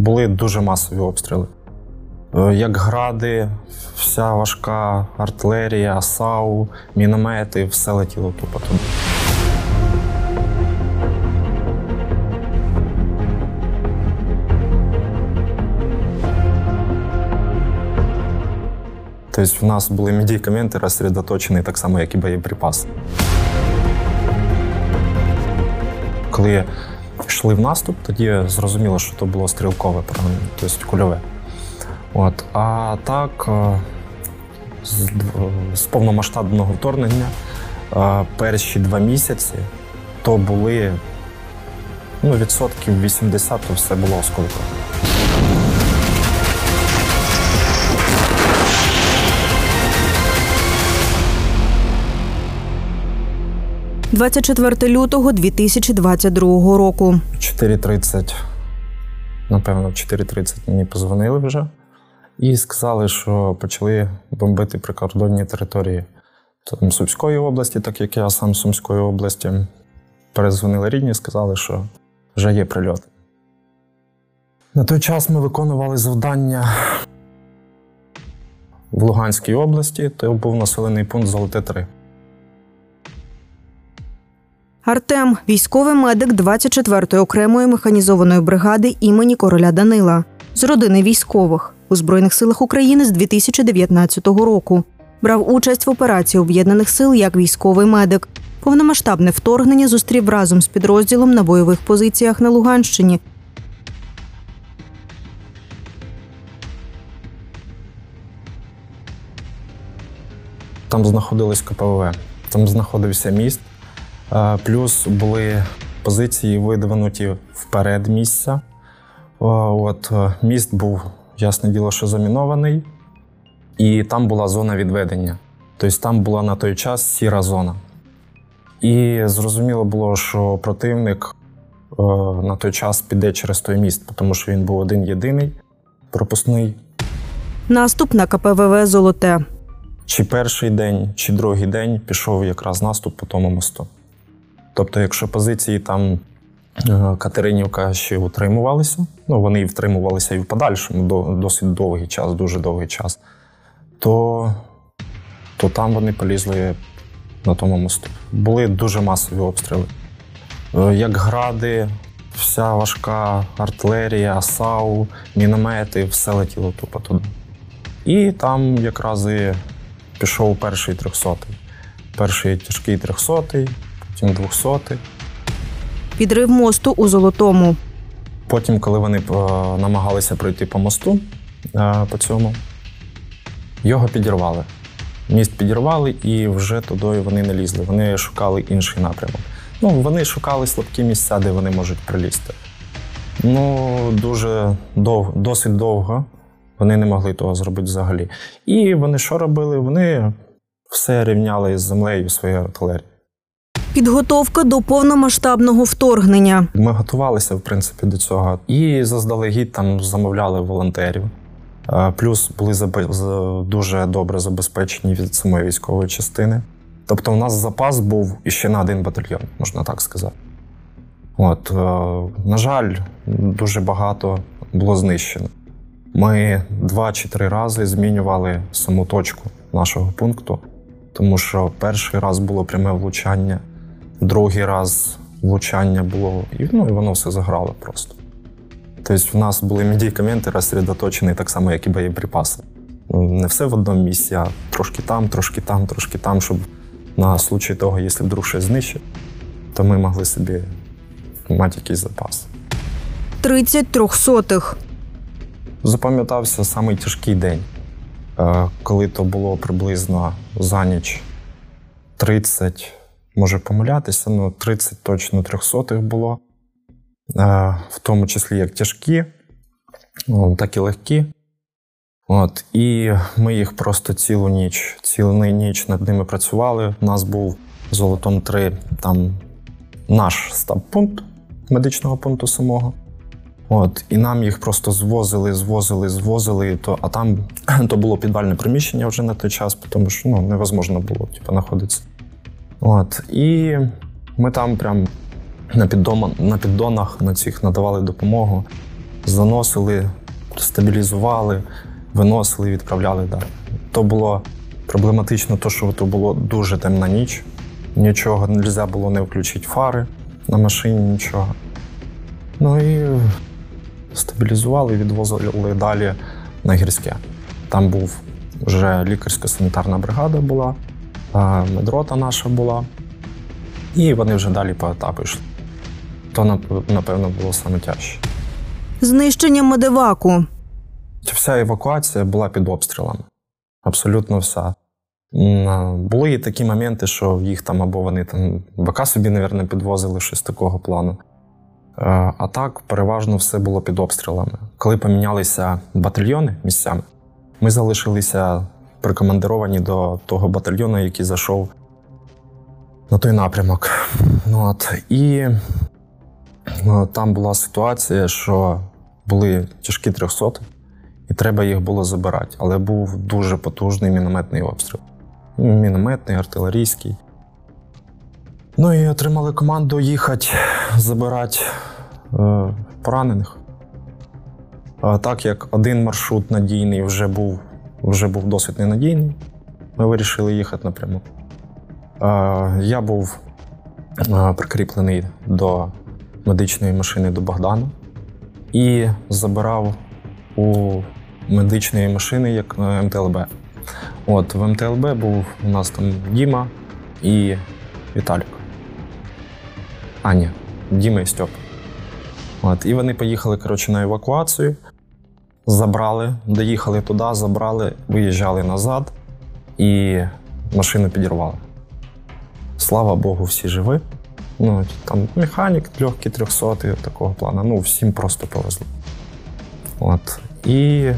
Були дуже масові обстріли. Е, Як гради, вся важка артилерія, САУ, міномети, все летіло тупо туди. Тобто в нас були медикаменти розсередоточені так само, як і боєприпаси. Коли йшли в наступ, тоді зрозуміло, що то було стрілкове тобто кульове. От. А так, е, з, з повномасштабного вторгнення е, перші два місяці то були ну, відсотків 80, то все було осколково. 24 лютого 2022 року. 4.30, напевно, в 4.30 мені позвонили вже і сказали, що почали бомбити прикордонні території там, Сумської області, так як я сам Сумської області. Перезвонили рідні, сказали, що вже є прильот. На той час ми виконували завдання в Луганській області, то був населений пункт Золоте 3. Артем військовий медик 24-ї окремої механізованої бригади імені короля Данила з родини військових у Збройних силах України з 2019 року. Брав участь в операції об'єднаних сил як військовий медик. Повномасштабне вторгнення зустрів разом з підрозділом на бойових позиціях на Луганщині. Там знаходилось КПВ, там знаходився міст, плюс були позиції видвинуті вперед місця. От е, міст був, ясне діло, що замінований, і там була зона відведення. Тобто там була на той час сіра зона. І зрозуміло було, що противник е, на той час піде через той міст, тому що він був один єдиний, пропускний. Наступ на КПВВ Золоте. Чи перший день, чи другий день пішов якраз наступ по тому мосту. Тобто, якщо позиції там е, Катеринівка ще утримувалися, ну вони і втримувалися і в подальшому досить довгий час, дуже довгий час, то, то там вони полізли на тому мосту. Були дуже масові обстріли. Е, Як гради, вся важка артилерія, САУ, міномети, все летіло тупо туди. І там якраз і пішов перший трьохсотий. Перший тяжкий трьохсотий, потім двохсотий. Підрив мосту у Золотому. Потім, коли вони е, намагалися пройти по мосту е, по цьому, його підірвали. Міст підірвали, і вже туди вони не лізли. Вони шукали інший напрямок. Ну, вони шукали слабкі місця, де вони можуть прилізти. Ну, дуже дов, досить довго вони не могли того зробити взагалі. І вони що робили? Вони все рівняли з землею своєю артилерією. Підготовка до повномасштабного вторгнення. Ми готувалися, в принципі, до цього. І заздалегідь там замовляли волонтерів. Е, Плюс були дуже добре забезпечені від самої військової частини. Тобто, у нас запас був іще на один батальйон, можна так сказати. От, е, на жаль, дуже багато було знищено. Ми два чи три рази змінювали саму точку нашого пункту, тому що перший раз було пряме влучання, другий раз влучання було, і, ну, і воно все заграло просто. Тобто в нас були медикаменти розсередоточені так само, як і боєприпаси. Ну, Не все в одному місці, а трошки там, трошки там, трошки там, щоб на случай того, якщо вдруг щось знищить, то ми могли собі мати якийсь запас. 30 трьохсотих. Запам'ятався самий тяжкий день, е, коли то було приблизно за ніч 30, може помилятися, ну 30 точно трьохсотих було, Е, в тому числі як тяжкі, так і легкі. От, і ми їх просто цілу ніч, цілу ніч над ними працювали. У нас був золотом 3, там наш стаб-пункт медичного пункту самого. От, і нам їх просто звозили, звозили, звозили. То, а там то було підвальне приміщення вже на той час, тому що ну, невозможно було типу, знаходитися. От, і ми там прям на, піддома, на піддонах на цих надавали допомогу. заносили, стабілізували, виносили, відправляли далі. То було проблематично, то, що то було дуже темна ніч. Нічого не можна було не включити фари на машині, нічого. Ну і стабілізували, відвозили далі на гірське. Там був вже лікарська санітарна бригада була, медрота наша була, і вони вже далі по етапу йшли. То, напевно, було саме тяжче. Знищення медиваку. Вся евакуація була під обстрілами. Абсолютно вся. Були і такі моменти, що їх там або вони там БК собі, мабуть, підвозили щось такого плану. Е, а так, переважно все було під обстрілами. Коли помінялися батальйони місцями, ми залишилися прикомандировані до того батальйону, який зайшов на той напрямок. Ну, от. І ну, там була ситуація, що були тяжкі трьохсоти, і треба їх було забирати. Але був дуже потужний мінометний обстріл. Мінометний, артилерійський. Ну і отримали команду їхати забирати е, поранених. А так як один маршрут надійний вже був вже був досить ненадійний, ми вирішили їхати напряму. Я був прикріплений до медичної машини до Богдана і забирав у медичної машини як е, МТЛБ. От В МТЛБ був у нас там Діма і Віталік. А, Діма і Стьоп. От, І вони поїхали коротше, на евакуацію, забрали, доїхали туди, забрали, виїжджали назад і машину підірвали. Слава Богу, всі живі. Ну, Там механік, легкий 300 такого плану. Ну, всім просто повезло. От. І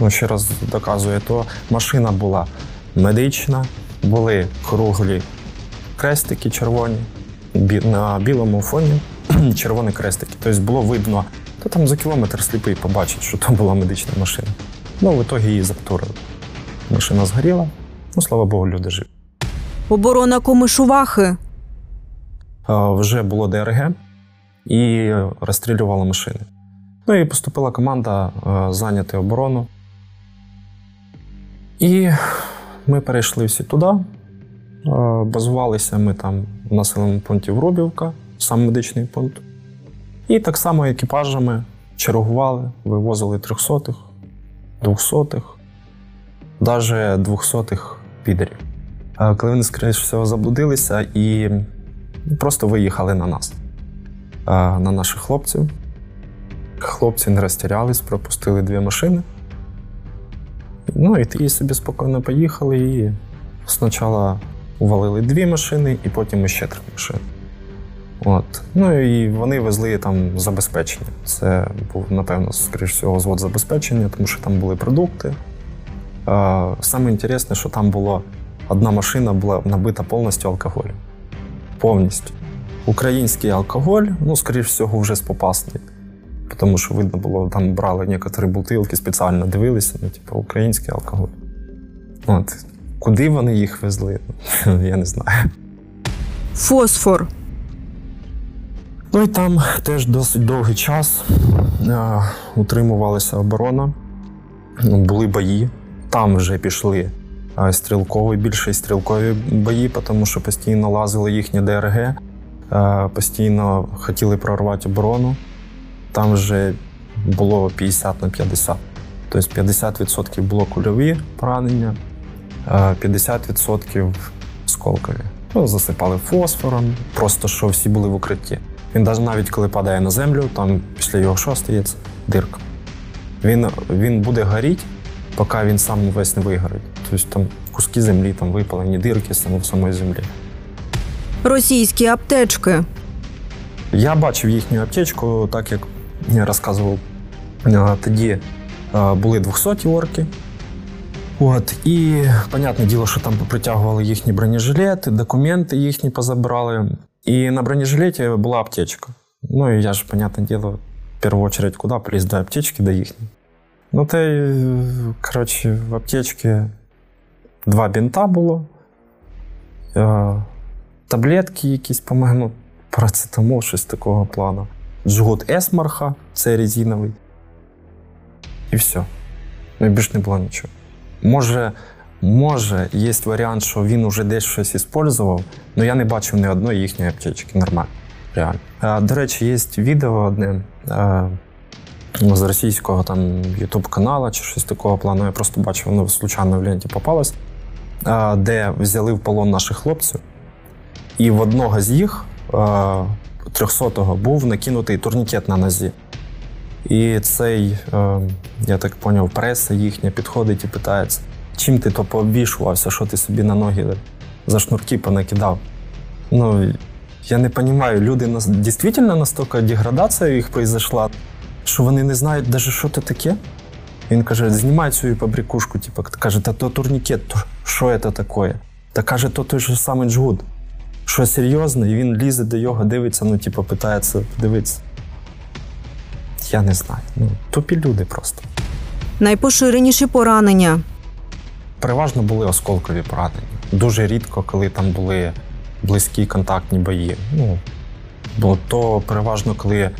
ну, ще раз доказує, то машина була медична, були круглі крестики червоні на білому фоні червоні крестики. Тобто було видно, то там за кілометр сліпий побачить, що то була медична машина. Ну, в ітогі її заптурили. Машина згоріла, ну, слава Богу, люди живі. Оборона Комишувахи. Вже було ДРГ і розстрілювали машини. Ну і поступила команда зайняти оборону. І ми перейшли всі туди. Базувалися ми там в населеному пункті Вробівка, сам медичний пункт. І так само екіпажами чергували, вивозили трьохсотих, двохсотих, навіть двохсотих підерів. Коли вони, скоріше всього, заблудилися і просто виїхали на нас, на наших хлопців. Хлопці не розтірялись, пропустили дві машини. Ну і ті собі спокійно поїхали і спочатку увалили дві машини, і потім ще три машини. От. Ну і вони везли там забезпечення. Це був, напевно, скоріш всього, звод забезпечення, тому що там були продукти. Саме інтересне, що там була одна машина була набита повністю алкоголем. Повністю. Український алкоголь, ну, скоріш всього, вже з попасний. Тому що видно було, там брали некоторі бутилки, спеціально дивилися, ну, типу, український алкоголь. От. Куди вони їх везли? Я не знаю. Фосфор. Ну і там теж досить довгий час е, утримувалася оборона, ну, були бої. Там вже пішли е, стрілкові, більше стрілкові бої, тому що постійно лазили їхні ДРГ, е, постійно хотіли прорвати оборону. Там вже було 50 на 50. Тобто 50% було кульові поранення, 50% сколкові. Ну, Засипали фосфором, просто що всі були в укритті. Він навіть коли падає на землю, там після його що стається дирка. Він він буде горіти, поки він сам весь не вигорить. Тобто там куски землі, там випалені дирки саме в самої землі. Російські аптечки. Я бачив їхню аптечку, так як я розказував. Тоді були 200 орки. От, І, понятне діло, що там попритягували їхні бронежилети, документи їхні позабрали. И на бронежилете была аптечка. Ну, и я же, понятное дело, в первую очередь куда полез до аптечки, до их. Ну, то, короче, в аптечке два бинта було, таблетки якісь, по-моєму, парацетамол, щось такого плану. джгут Есмарха, це резиновий. І все. Ну, і більш не було нічого. Може, може, є варіант, що він уже десь щось іспользував, але я не бачив ні одної їхньої аптечки. Нормально. Реально. До речі, є відео одне а, з російського там YouTube каналу чи щось такого плану. Я просто бачив, воно случайно в ленті попалось, де взяли в полон наших хлопців. І в одного з їх, 300-го, був накинутий турнікет на нозі. І цей, е, я так зрозумів, преса їхня підходить і питається, чим ти то пообвішувався, що ти собі на ноги за шнурки понакидав. Ну, я не розумію, люди нас дійсно настільки деградація їх произошла, що вони не знають навіть, що це таке. Він каже, знімай цю побрякушку, типу, каже, та то турнікет, то що це таке? Та каже, то той же самий джгут. Що серйозно, і він лізе до його, дивиться, ну, типу, питається подивитися. Я не знаю. Ну, тупі люди просто. Найпоширеніші поранення. Переважно були осколкові поранення. Дуже рідко, коли там були близькі контактні бої. Ну, бо то переважно, коли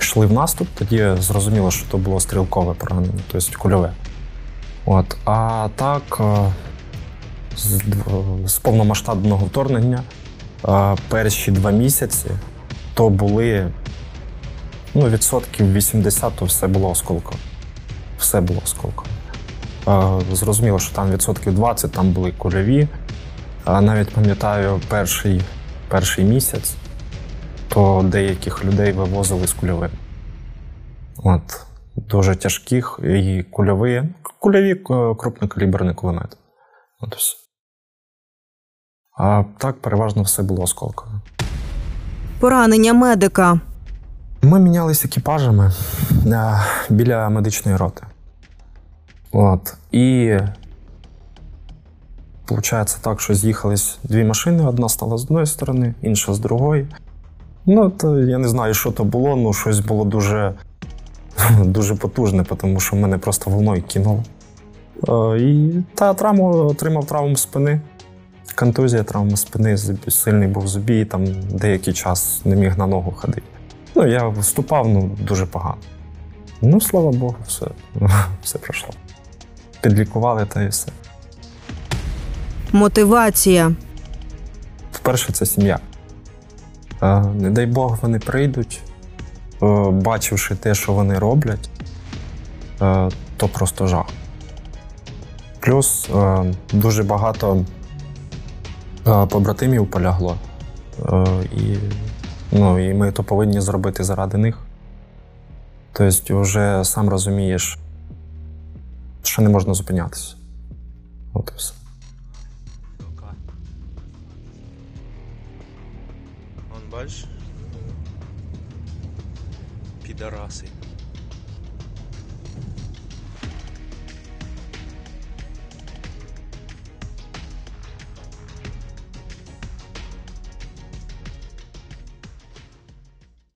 йшли в наступ, тоді зрозуміло, що то було стрілкове поранення, тобто кульове. От. А так, е, з, з повномасштабного вторгнення е, перші два місяці то були ну, відсотків 80 то все було осколково. Все було осколково. Е, Зрозуміло, що там відсотків 20 там були кульові. Навіть пам'ятаю перший, перший місяць, то деяких людей вивозили з кульовим. От, дуже тяжких і кульові, кульові е, крупнокаліберний кулемет. От все. А так переважно все було осколково. Поранення медика. Ми мінялися екіпажами е, біля медичної роти. От. І виходить так, що з'їхались дві машини: одна стала з одної сторони, інша з другої. Ну, то я не знаю, що то було, ну щось було дуже, дуже потужне, тому що мене просто волною кинуло. Е, І та травму отримав травму спини. Контузія, травма спини, сильний був зубі, і там деякий час не міг на ногу ходити. Ну, я виступав ну, дуже погано. Ну, слава Богу, все, все пройшло. Підлікували та і все. Мотивація. Вперше це сім'я. Е, Не дай Бог, вони прийдуть, е, бачивши те, що вони роблять, е, то просто жах. Плюс дуже багато побратимів полягло. І, ну, і ми то повинні зробити заради них. Тобто, вже сам розумієш, що не можна зупинятися. От і все. Бачиш? Підараси.